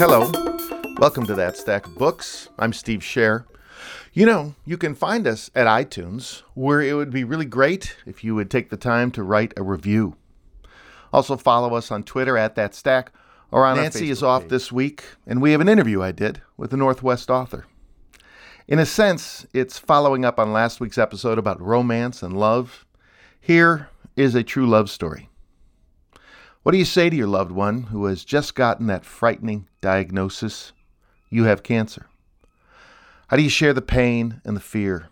Hello. Welcome to That Stack of Books. I'm Steve Scher. You know, you can find us at iTunes, where it would be really great if you would take the time to write a review. Also, follow us on Twitter at That Stack or on Nancy is off this week, and we have an interview I did with a Northwest author. In a sense, it's following up on last week's episode about romance and love. Here is a true love story. What do you say to your loved one who has just gotten that frightening diagnosis? You have cancer. How do you share the pain and the fear?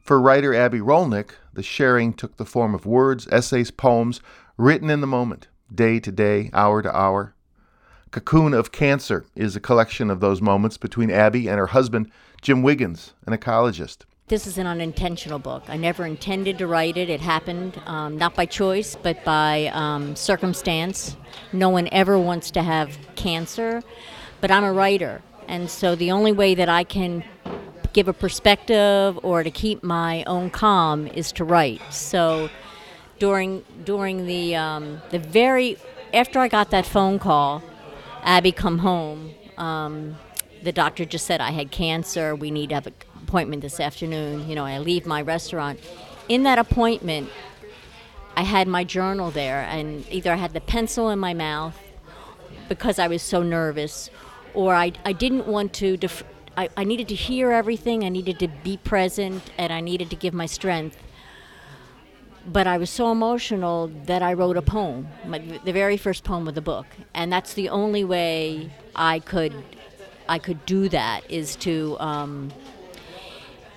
For writer Abbe Rolnick, the sharing took the form of words, essays, poems written in the moment, day to day, hour to hour. Cocoon of Cancer is a collection of those moments between Abbe and her husband, Jim Wiggins, an ecologist this is an unintentional book. I never intended to write it. It happened um, not by choice, but by um, circumstance. No one ever wants to have cancer, but I'm a writer, and so the only way that I can give a perspective or to keep my own calm is to write. So during during the um, the very after I got that phone call, Abbe come home. Um, the doctor just said I had cancer. We need to have a appointment this afternoon. You know, I leave my restaurant. In that appointment, I had my journal there, and either I had the pencil in my mouth because I was so nervous, or I, I didn't want to. Def- I, I needed to hear everything, I needed to be present, and I needed to give my strength. But I was so emotional that I wrote a poem, my, the very first poem of the book, and that's the only way I could I could do that is to um,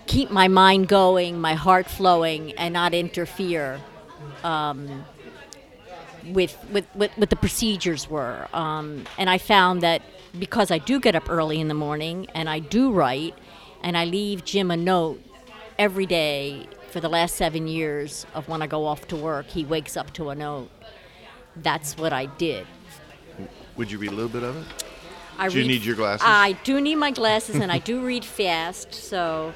keep my mind going, my heart flowing, and not interfere um, with, with, with what the procedures were. Um, and I found that because I do get up early in the morning and I do write, and I leave Jim a note every day for the last seven years of when I go off to work, he wakes up to a note. That's what I did. Would you read a little bit of it? I do you need your glasses? I do need my glasses, and I do read fast. So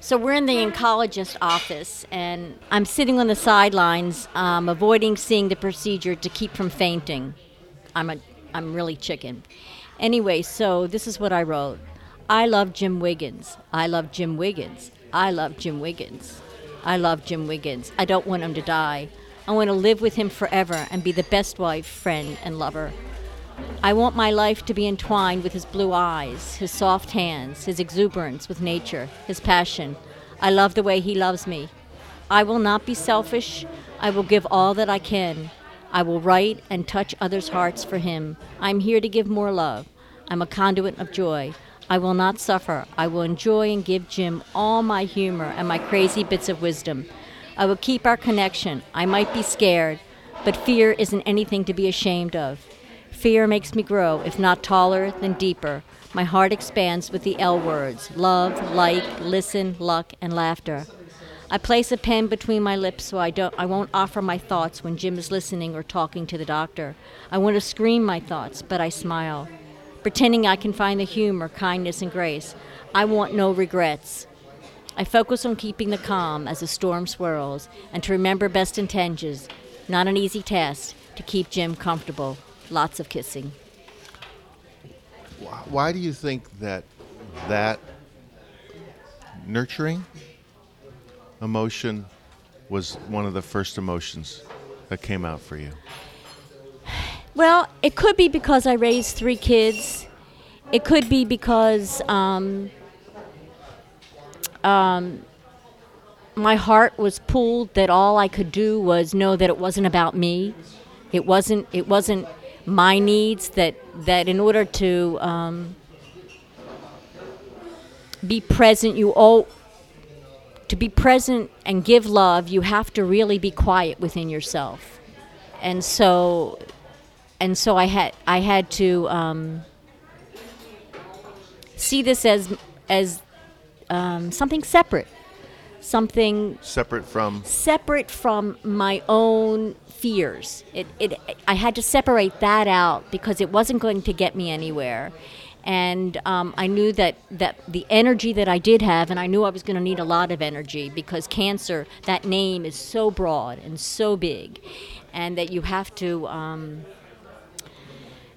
so we're in the oncologist office, and I'm sitting on the sidelines, um, avoiding seeing the procedure to keep from fainting. I'm a, I'm really chicken. Anyway, so this is what I wrote. I love Jim Wiggins. I love Jim Wiggins. I love Jim Wiggins. I love Jim Wiggins. I don't want him to die. I want to live with him forever and be the best wife, friend, and lover. I want my life to be entwined with his blue eyes, his soft hands, his exuberance with nature, his passion. I love the way he loves me. I will not be selfish. I will give all that I can. I will write and touch others' hearts for him. I'm here to give more love. I'm a conduit of joy. I will not suffer. I will enjoy and give Jim all my humor and my crazy bits of wisdom. I will keep our connection. I might be scared, but fear isn't anything to be ashamed of. Fear makes me grow, if not taller, then deeper. My heart expands with the L words love, like, listen, luck, and laughter. I place a pen between my lips so I, don't, I won't offer my thoughts when Jim is listening or talking to the doctor. I want to scream my thoughts, but I smile, pretending I can find the humor, kindness, and grace. I want no regrets. I focus on keeping the calm as the storm swirls and to remember best intentions. Not an easy task to keep Jim comfortable. Lots of kissing. Why do you think that that nurturing emotion was one of the first emotions that came out for you? Well, it could be because I raised three kids. It could be because um, um, my heart was pulled that all I could do was know that it wasn't about me. It wasn't. It wasn't my needs that that in order to um, be present you all to be present and give love you have to really be quiet within yourself. And so and so i had i had to um, see this as as um, something separate something separate from separate from my own fears. It, it, I had to separate that out because it wasn't going to get me anywhere. And um, I knew that, that the energy that I did have, and I knew I was going to need a lot of energy because cancer, that name is so broad and so big, and that you have to um,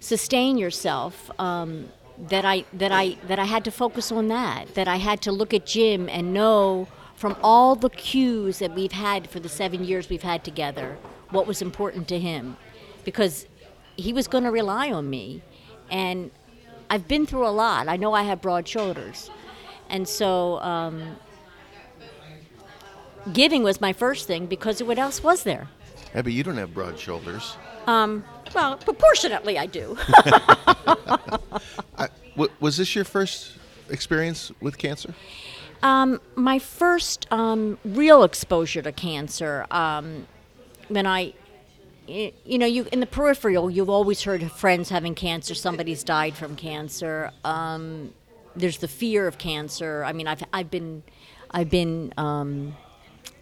sustain yourself. Um, that I that I that I had to focus on that. That I had to look at Jim and know from all the cues that we've had for the seven years we've had together what was important to him, because he was going to rely on me, and I've been through a lot. I know I have broad shoulders, and so. Um, giving was my first thing because what else was there? Yeah, but you don't have broad shoulders. Um, well, proportionately, I do. I, w- was this your first experience with cancer? Um, my first um, real exposure to cancer, um, when I, you know, you in the peripheral, you've always heard friends having cancer. Somebody's died from cancer. Um, there's the fear of cancer. I mean, I've I've been, I've been. Um,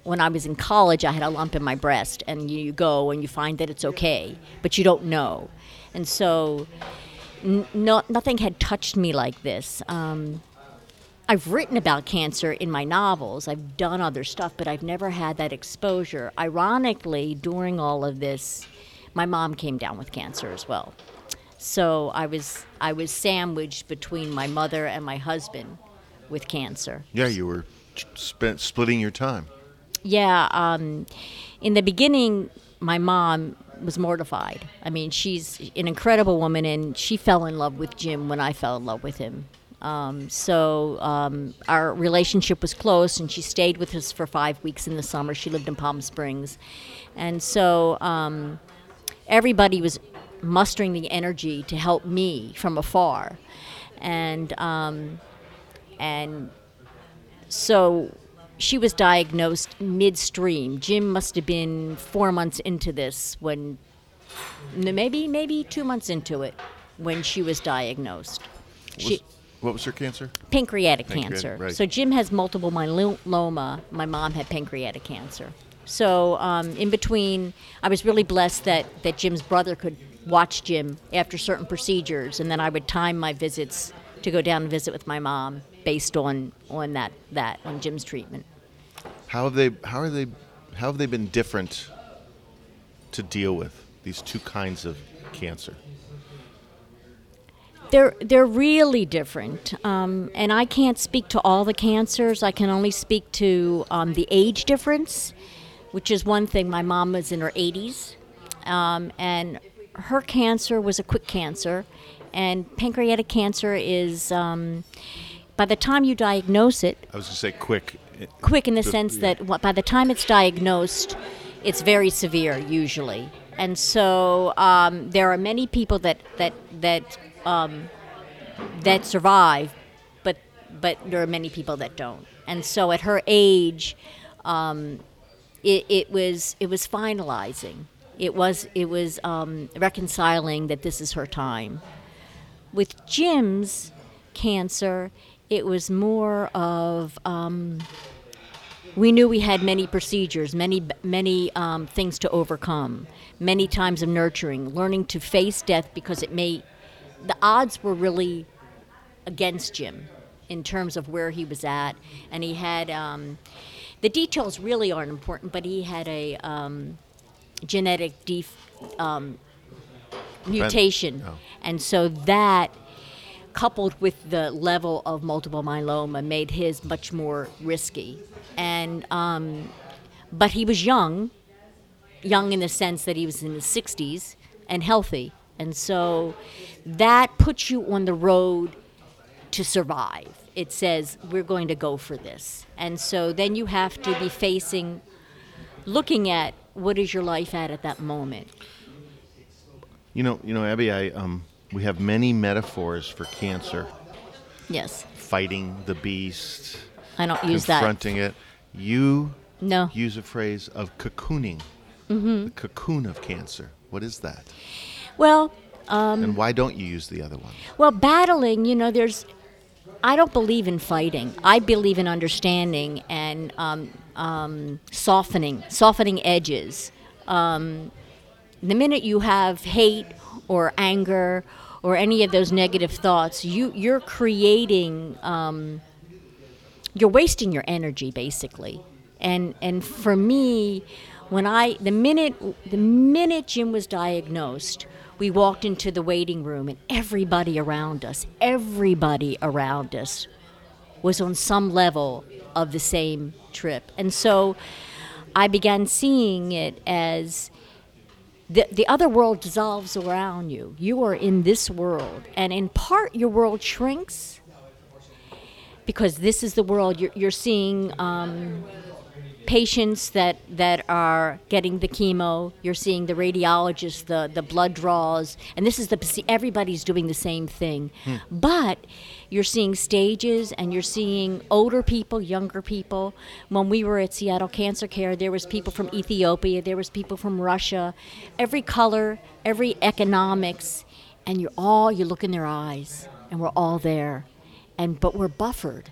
when I was in college, I had a lump in my breast, and you go and you find that it's okay, but you don't know, and so n- no, nothing had touched me like this. Um, I've written about cancer in my novels. I've done other stuff, but I've never had that exposure. Ironically, during all of this, my mom came down with cancer as well. So I was I was sandwiched between my mother and my husband with cancer. Yeah, you were spent splitting your time. Yeah, um, in the beginning, my mom was mortified. I mean, she's an incredible woman, and she fell in love with Jim when I fell in love with him. Um, so um, our relationship was close, and she stayed with us for five weeks in the summer. She lived in Palm Springs, and so um, everybody was mustering the energy to help me from afar, and um, and so she was diagnosed midstream. Jim must have been four months into this when, maybe maybe two months into it, when she was diagnosed. She, Was- what was her cancer? pancreatic Pancreatic, cancer. right. So Jim has multiple myeloma. My mom had pancreatic cancer. So um, in between, I was really blessed that that Jim's brother could watch Jim after certain procedures, and then I would time my visits to go down and visit with my mom based on on that that on Jim's treatment. How have they? How are they? How have they been different to deal with these two kinds of cancer? They're they're really different, um, and I can't speak to all the cancers. I can only speak to um, the age difference, which is one thing. My mom was in her 80s, um, and her cancer was a quick cancer, and pancreatic cancer is um, by the time you diagnose it, I was going to say quick. quick in the The- sense yeah. that by the time it's diagnosed, it's very severe usually, and so um, there are many people that that that um, that survive, but but there are many people that don't, and so at her age, um, it, it was it was finalizing. It was it was um, reconciling that this is her time. With Jim's cancer, it was more of um, we knew we had many procedures, many many um, things to overcome, many times of nurturing, learning to face death because it may. The odds were really against Jim in terms of where he was at, and he had. Um, the details really aren't important, but he had a um, genetic def- um, mutation, oh. and so that coupled with the level of multiple myeloma made his much more risky and um, but he was young young in the sense that he was in his 60s and healthy and so that puts you on the road to survive it says we're going to go for this and so then you have to be facing looking at what is your life at at that moment You know, you know, Abbe. I um, we have many metaphors for cancer: yes fighting the beast, i don't use that confronting it. You no use a phrase of cocooning, mm-hmm. the cocoon of cancer. What is that? well um, and why don't you use the other one? Well, battling, you know, there's. I don't believe in fighting. I believe in understanding and um, um, softening, softening edges. Um, the minute you have hate or anger or any of those negative thoughts, you you're creating. Um, you're wasting your energy basically and and for me when i the minute the minute jim was diagnosed we walked into the waiting room, and everybody around us, everybody around us was on some level of the same trip. And so I began seeing it as the, the other world dissolves around you. You are in this world. And in part, your world shrinks because this is the world you're, you're seeing. Um, patients that, that are getting the chemo, you're seeing the radiologists, the, the blood draws, and this is the everybody's doing the same thing. Hmm. But you're seeing stages and you're seeing older people, younger people. When we were at Seattle Cancer Care, there was people from Ethiopia, there was people from Russia, every color, every economics, and you're all you look in their eyes and we're all there. And but we're buffered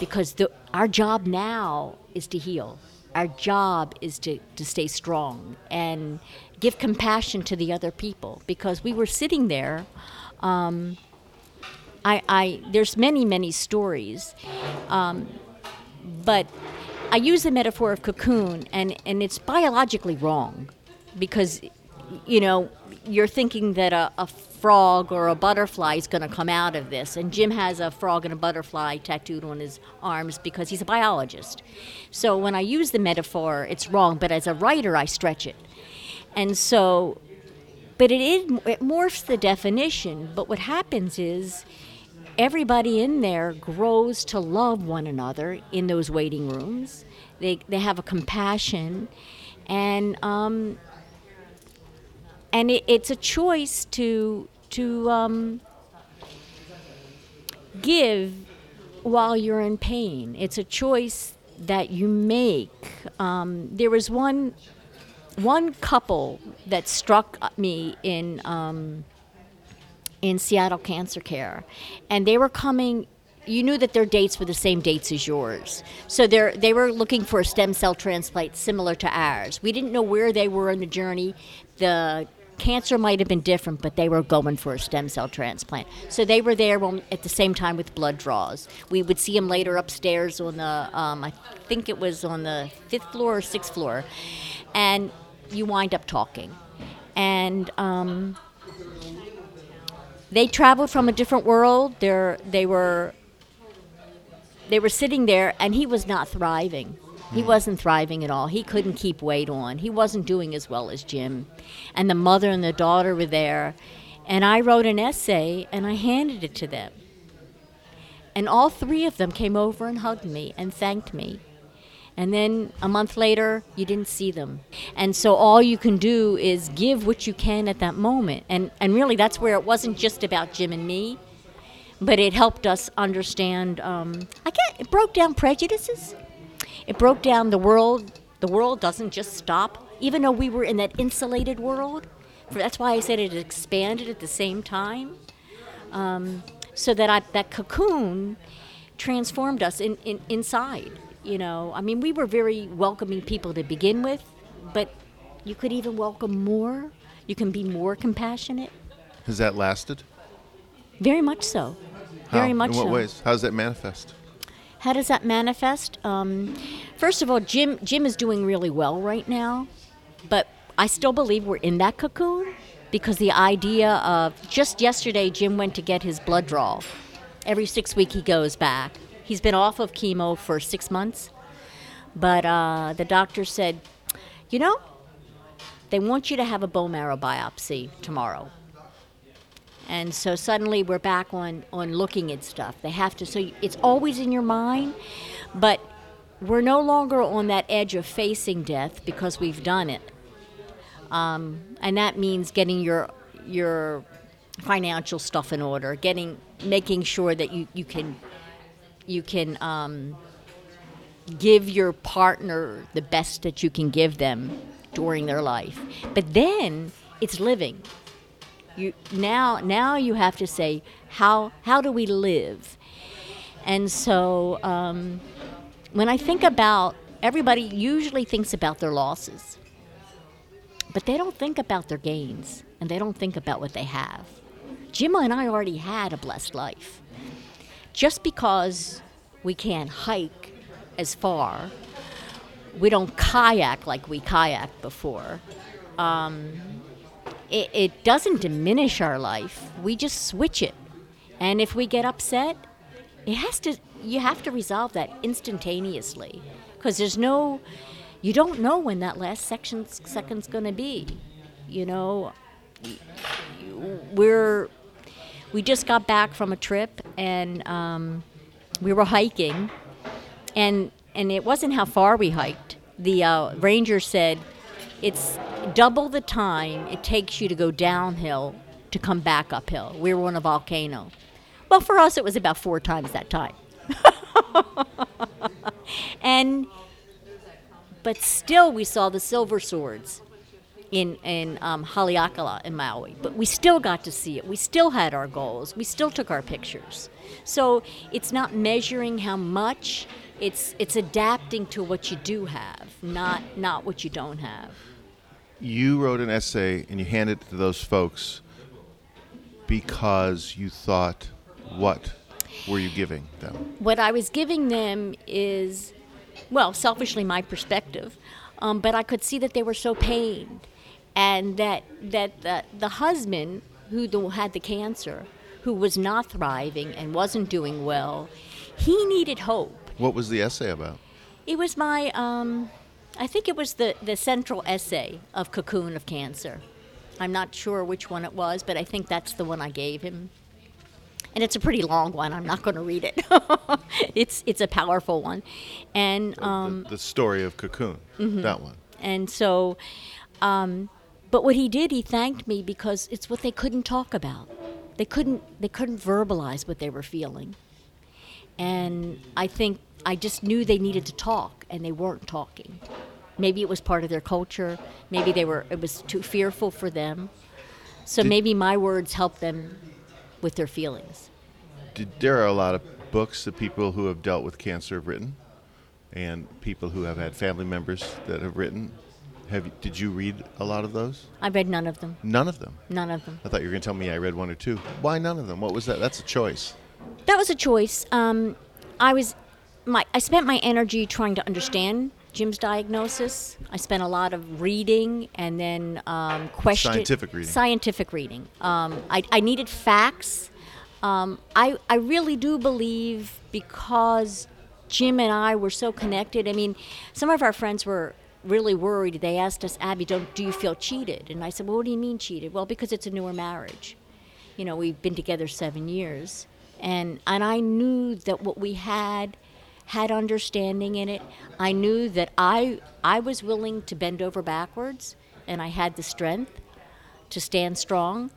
because the, our job now is to heal. Our job is to, to stay strong and give compassion to the other people because we were sitting there. Um, I, I, there's many, many stories, um, but I use the metaphor of cocoon, and, and it's biologically wrong because, you know, you're thinking that a, a frog or a butterfly is going to come out of this. And Jim has a frog and a butterfly tattooed on his arms because he's a biologist. So when I use the metaphor, it's wrong, but as a writer, I stretch it. And so, but it, is, it morphs the definition. But what happens is everybody in there grows to love one another in those waiting rooms. They, they have a compassion. And um, and it, it's a choice to to um, give while you're in pain. It's a choice that you make. Um, there was one one couple that struck me in um, in Seattle Cancer Care, and they were coming. You knew that their dates were the same dates as yours, so they they were looking for a stem cell transplant similar to ours. We didn't know where they were in the journey. The cancer might have been different, but they were going for a stem cell transplant. So they were there at the same time with blood draws. We would see them later upstairs on the, um, I think it was on the fifth floor or sixth floor, and you wind up talking. And um, they traveled from a different world. They're, they were they were sitting there, and he was not thriving. He wasn't thriving at all. He couldn't keep weight on. He wasn't doing as well as Jim. And the mother and the daughter were there. And I wrote an essay and I handed it to them. And all three of them came over and hugged me and thanked me. And then a month later, you didn't see them. And so all you can do is give what you can at that moment. And, and really, that's where it wasn't just about Jim and me, but it helped us understand. Um, I get it broke down prejudices. It broke down the world. The world doesn't just stop, even though we were in that insulated world. That's why I said it expanded at the same time. Um, so that I, that cocoon transformed us in, in, inside. You know, I mean, we were very welcoming people to begin with, but you could even welcome more. You can be more compassionate. Has that lasted? Very much so. How? Very much In what so. ways? How does that manifest? How does that manifest? Um, first of all, Jim Jim is doing really well right now, but I still believe we're in that cocoon because the idea of just yesterday, Jim went to get his blood draw. Every six week he goes back. He's been off of chemo for six months, but uh, the doctor said, you know, they want you to have a bone marrow biopsy tomorrow. And so suddenly we're back on, on looking at stuff. They have to, so it's always in your mind, but we're no longer on that edge of facing death because we've done it. Um, and that means getting your, your financial stuff in order, getting, making sure that you, you can, you can um, give your partner the best that you can give them during their life. But then it's living you now now you have to say how how do we live? And so um, when i think about everybody usually thinks about their losses but they don't think about their gains and they don't think about what they have. Jimma and i already had a blessed life. Just because we can't hike as far we don't kayak like we kayaked before. Um, it, it doesn't diminish our life. We just switch it. And if we get upset, it has to you have to resolve that instantaneously because there's no you don't know when that last section second's going to be. You know, we're we just got back from a trip and um, we were hiking and and it wasn't how far we hiked. The uh, ranger said it's double the time it takes you to go downhill to come back uphill. We were on a volcano. Well, for us, it was about four times that time. and but still, we saw the silver swords in in um, Haleakala in Maui. But we still got to see it. We still had our goals. We still took our pictures. So it's not measuring how much. It's it's adapting to what you do have, not not what you don't have. You wrote an essay and you handed it to those folks because you thought, what were you giving them? What I was giving them is, well, selfishly my perspective, um, but I could see that they were so pained and that that the, the husband who the, had the cancer, who was not thriving and wasn't doing well, he needed hope. What was the essay about? It was my, um, I think it was the, the central essay of Cocoon of Cancer. I'm not sure which one it was, but I think that's the one I gave him. And it's a pretty long one. I'm not going to read it. it's it's a powerful one, and um, the, the, story of Cocoon, mm-hmm. that one. And so, um, but what he did, he thanked me because it's what they couldn't talk about. They couldn't they couldn't verbalize what they were feeling. And I think I just knew they needed to talk and they weren't talking. Maybe it was part of their culture, maybe they were it was too fearful for them. So did, maybe my words helped them with their feelings. Did, there are a lot of books that people who have dealt with cancer have written and people who have had family members that have written have you, did you read a lot of those? I read none of them. None of them. None of them. I thought you were going to tell me I read one or two. Why none of them? What was that? That's a choice. That was a choice. Um, I was, my, I spent my energy trying to understand Jim's diagnosis. I spent a lot of reading and then um, question scientific reading. Scientific reading. Um, I, I needed facts. Um, I I really do believe because Jim and I were so connected. I mean, some of our friends were really worried. They asked us, Abbe, don't, do you feel cheated? And I said, well, what do you mean cheated? Well, because it's a newer marriage. You know, we've been together seven years. And, and I knew that what we had had understanding in it. I knew that I, I was willing to bend over backwards, and I had the strength to stand strong.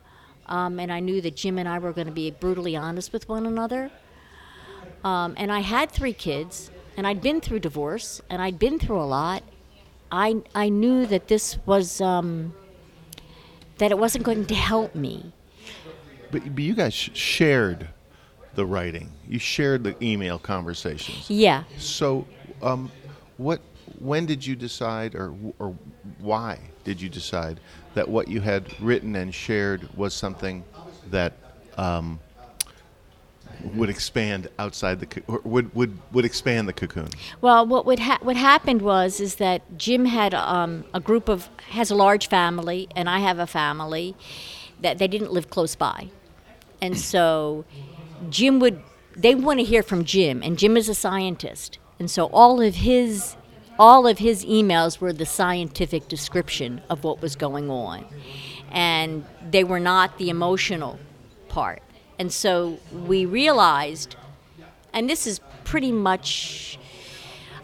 Um, and I knew that Jim and I were going to be brutally honest with one another. Um, and I had three kids, and I'd been through divorce, and I'd been through a lot, I, I knew that this was, um, that it wasn't going to help me. But, but you guys shared the writing. You shared the email conversations. Yeah. So, um, what? When did you decide, or or why did you decide that what you had written and shared was something that um, would expand outside the would would would expand the cocoon. Well, what would ha- what happened was is that Jim had um, a group of has a large family, and I have a family that they didn't live close by, and so Jim would they want to hear from Jim, and Jim is a scientist, and so all of his all of his emails were the scientific description of what was going on, and they were not the emotional part. And so we realized, and this is pretty much,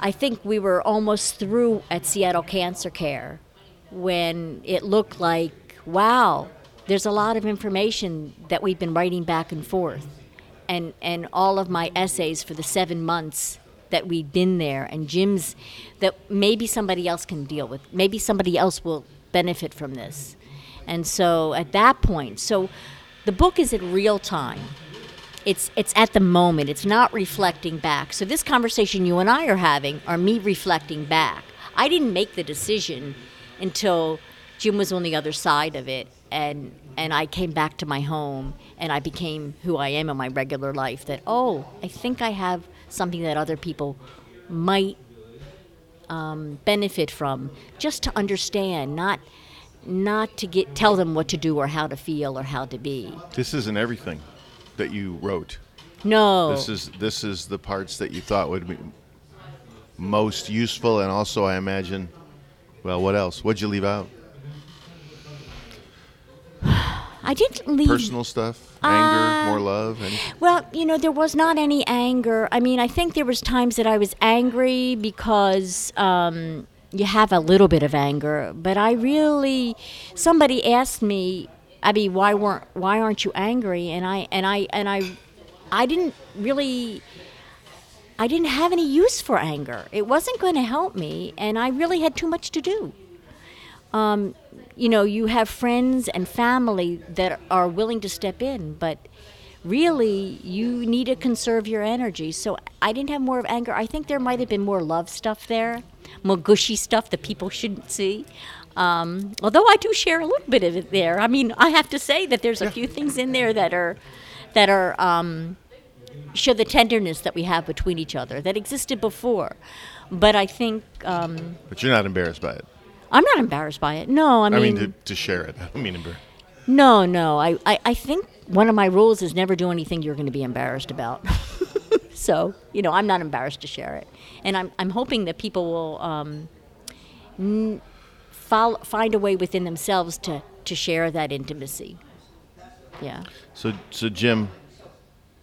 I think we were almost through at Seattle Cancer Care when it looked like, wow, there's a lot of information that we've been writing back and forth. And, and all of my essays for the seven months that we'd been there, and Jim's that maybe somebody else can deal with. Maybe somebody else will benefit from this. And so at that point, so the book is in real time. It's it's at the moment. It's not reflecting back. So this conversation you and I are having are me reflecting back. I didn't make the decision until Jim was on the other side of it and and I came back to my home and I became who I am in my regular life that oh, I think I have something that other people might um, benefit from just to understand, not not to get tell them what to do or how to feel or how to be. This isn't everything that you wrote. No. This is this is the parts that you thought would be most useful, and also I imagine. Well, what else? What'd you leave out? I didn't leave Personal stuff, Uh, anger, more love, and Well, you know, there was not any anger. I mean, I think there was times that I was angry because um, you have a little bit of anger, but I really somebody asked me, Abbe, why weren't why aren't you angry? And I and I and I I didn't really I didn't have any use for anger. It wasn't going to help me, and I really had too much to do. Um, you know, you have friends and family that are willing to step in, but really, you need to conserve your energy. So I didn't have more of anger. I think there might have been more love stuff there, more gushy stuff that people shouldn't see. Um, although I do share a little bit of it there. I mean, I have to say that there's a few things in there that are that are um, show the tenderness that we have between each other that existed before. But I think um, but you're not embarrassed by it. I'm not embarrassed by it. No, I mean, I mean, to, to share it. I don't mean embarrassed. no, no. I, I, I think one of my rules is never do anything you're going to be embarrassed about. so, you know, I'm not embarrassed to share it. And I'm, I'm hoping that people will um, n- follow, find a way within themselves to, to share that intimacy. Yeah. So, so Jim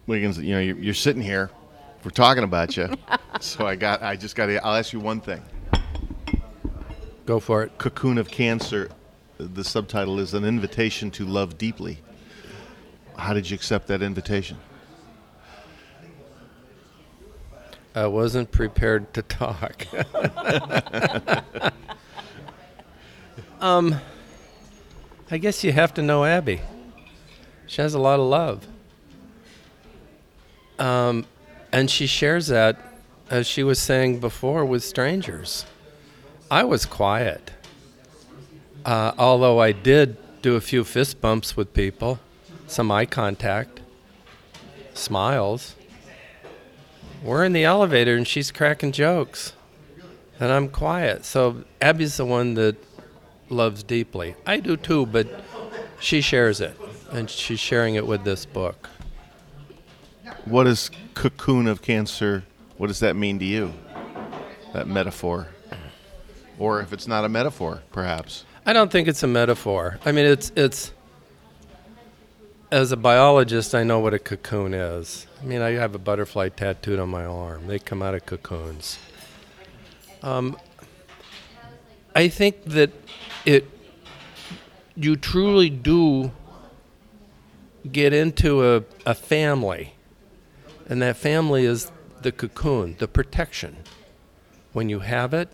Wiggins, you know, you're, you're sitting here. We're talking about you. so I got, I just got to. I'll ask you one thing. Go for it. Cocoon of Cancer. The subtitle is an invitation to love deeply. How did you accept that invitation? I wasn't prepared to talk. um, I guess you have to know Abbe. She has a lot of love. Um, and she shares that, as she was saying before, with strangers. I was quiet. Uh, although I did do a few fist bumps with people, some eye contact, smiles. We're in the elevator and she's cracking jokes. And I'm quiet. So Abbe's the one that loves deeply. I do too, but she shares it. And she's sharing it with this book. What is cocoon of cancer? What does that mean to you? That metaphor. Or if it's not a metaphor, perhaps. I don't think it's a metaphor. I mean, it's it's. As a biologist, I know what a cocoon is. I mean, I have a butterfly tattooed on my arm. They come out of cocoons. Um, I think that it. You truly do get into a, a family, and that family is the cocoon, the protection. When you have it,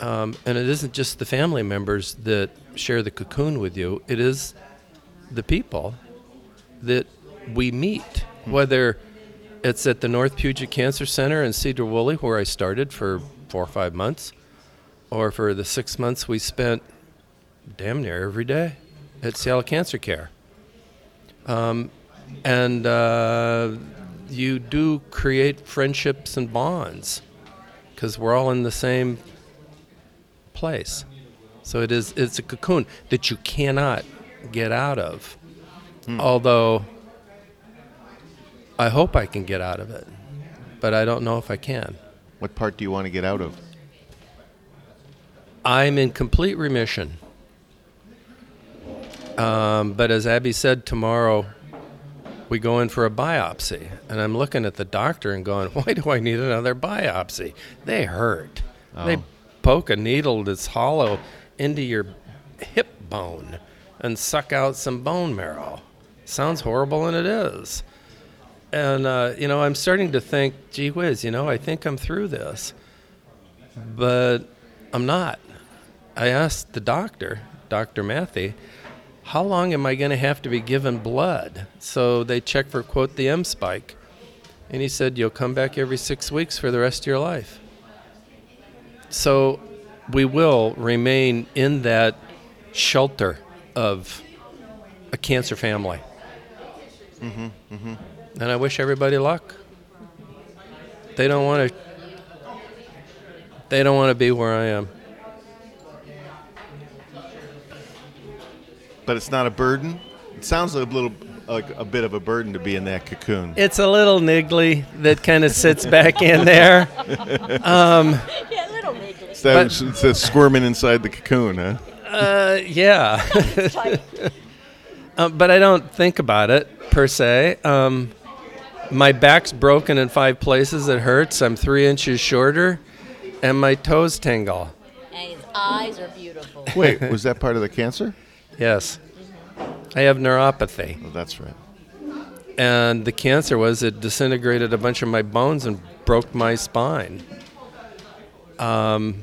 um, and it isn't just the family members that share the cocoon with you, it is the people that we meet, whether it's at the North Puget Cancer Center in Sedro-Woolley, where I started for four or five months, or for the six months we spent damn near every day at Seattle Cancer Care. Um, and uh, you do create friendships and bonds because we're all in the same place. So it is it's a cocoon that you cannot get out of. Although I hope I can get out of it. But I don't know if I can. What part do you want to get out of? I'm in complete remission. Um, but as Abbe said, tomorrow we go in for a biopsy. And I'm looking at the doctor and going, why do I need another biopsy? They hurt. They Oh. Poke a needle that's hollow into your hip bone and suck out some bone marrow. Sounds horrible, and it is. And, uh, you know, I'm starting to think, gee whiz, you know, I think I'm through this. But I'm not. I asked the doctor, Dr. Matthew, how long am I going to have to be given blood? So they checked for, quote, the M spike. And he said, You'll come back every six weeks for the rest of your life. So we will remain in that shelter of a cancer family. Mm-hmm, And I wish everybody luck. They don't want to. They don't want to be where I am. but it's not a burden. It sounds a little like a bit of a burden to be in that cocoon. It's a little niggly that kind of sits back in there. Um, yeah, little niggly. It's that, it's that squirming inside the cocoon, huh? uh, yeah. Uh, but I don't think about it per se. Um, my back's broken in five places. It hurts. I'm three inches shorter, and my toes tingle. And his eyes are beautiful. Wait, was that part of the cancer? Yes. I have neuropathy. Oh, that's right. And the cancer was it disintegrated a bunch of my bones and broke my spine. Um,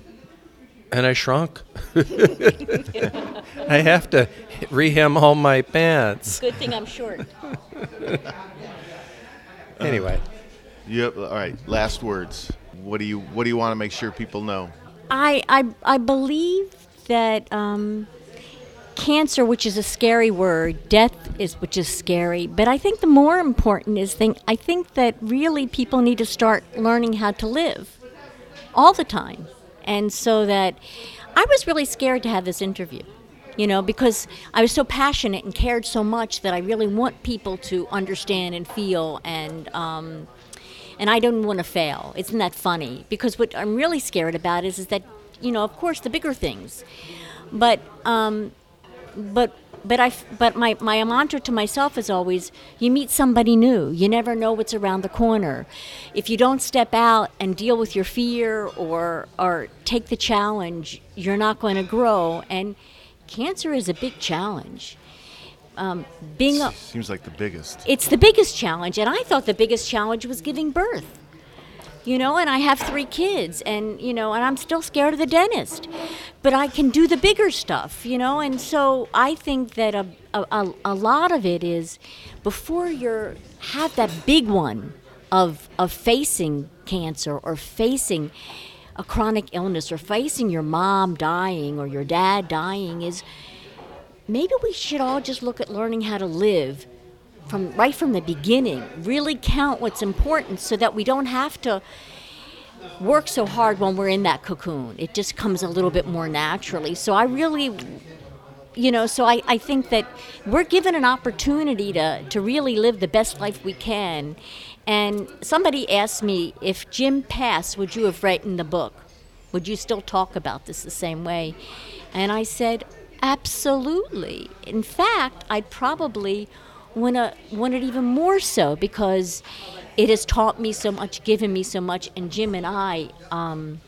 and I shrunk. I have to rehem all my pants. Good thing I'm short. Anyway, Yep. All right. Last words. What do you What do you want to make sure people know? I, I, I believe that um, cancer, which is a scary word, death is which is scary, but I think the more important is thing. I think that really people need to start learning how to live all the time, and so that I was really scared to have this interview. You know, because I was so passionate and cared so much that I really want people to understand and feel and um, and I don't want to fail. Isn't that funny? Because what I'm really scared about is is that you know, of course, the bigger things, but um, but but I but my my mantra to myself is always you meet somebody new. You never know what's around the corner. If you don't step out and deal with your fear or or take the challenge, you're not going to grow. And cancer is a big challenge. Um, being a, Seems like the biggest. it's the biggest challenge and i thought the biggest challenge was giving birth you know and i have three kids and you know and i'm still scared of the dentist. But i can do the bigger stuff you know and so i think that a, a, a- lot of it is before you're have that big one of of facing cancer or facing a chronic illness or facing your mom dying or your dad dying is maybe we should all just look at learning how to live from right from the beginning really count what's important so that we don't have to work so hard when we're in that cocoon. It just comes a little bit more naturally. So i really you know so I, I think that we're given an opportunity to, to really live the best life we can. And somebody asked me if jim passed would you have written the book? Would you still talk about this the same way? And i said absolutely. In fact i'd probably want to want it even more so because it has taught me so much given me so much and jim and i um,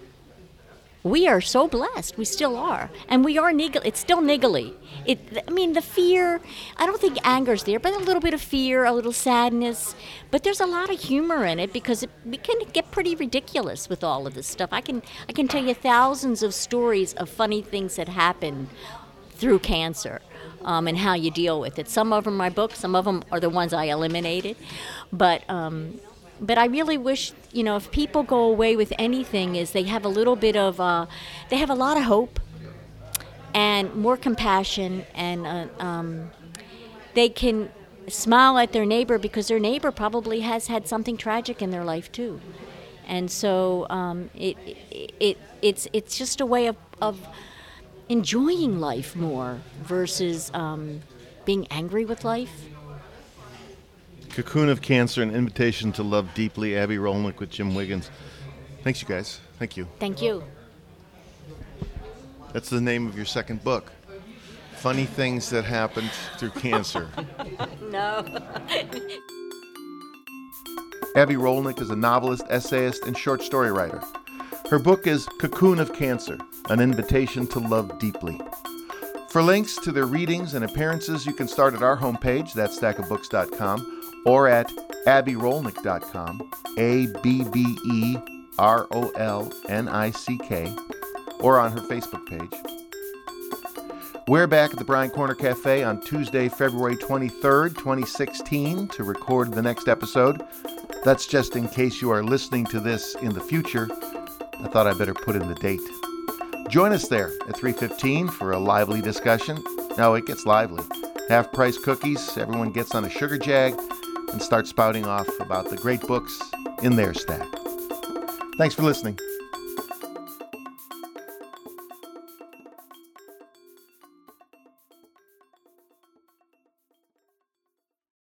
we are so blessed. We still are, and we are niggly. It's still niggly. It. I mean, the fear. I don't think anger's there, but a little bit of fear, a little sadness. But there's a lot of humor in it because it, we can get pretty ridiculous with all of this stuff. I can. I can tell you thousands of stories of funny things that happen through cancer. Um, and how you deal with it. Some of them are my books. Some of them are the ones I eliminated. But um, but I really wish, you know, if people go away with anything, is they have a little bit of, uh, they have a lot of hope and more compassion, and uh, um, they can smile at their neighbor because their neighbor probably has had something tragic in their life too, and so um, it, it, it it's it's just a way of, of enjoying life more versus um, being angry with life. Cocoon of Cancer, an invitation to love deeply. Abbe Rolnick with Jim Wiggins. Thanks, you guys. Thank you. Thank you. That's the name of your second book. Funny things that happened through cancer. No. Abbe Rolnick is a novelist, essayist, and short story writer. Her book is Cocoon of Cancer An Invitation to Love Deeply. For links to their readings and appearances, you can start at our homepage, that's stackofbooks.com, or at abberolnick.com, A B B E R O L N I C K, or on her Facebook page. We're back at the Bryant Corner Cafe on Tuesday, February 23rd, 2016, to record the next episode. That's just in case you are listening to this in the future. I thought I'd better put in the date. Join us there at 3:15 for a lively discussion. No, it gets lively. Half price cookies, everyone gets on a sugar jag and starts spouting off about the great books in their stack. Thanks for listening.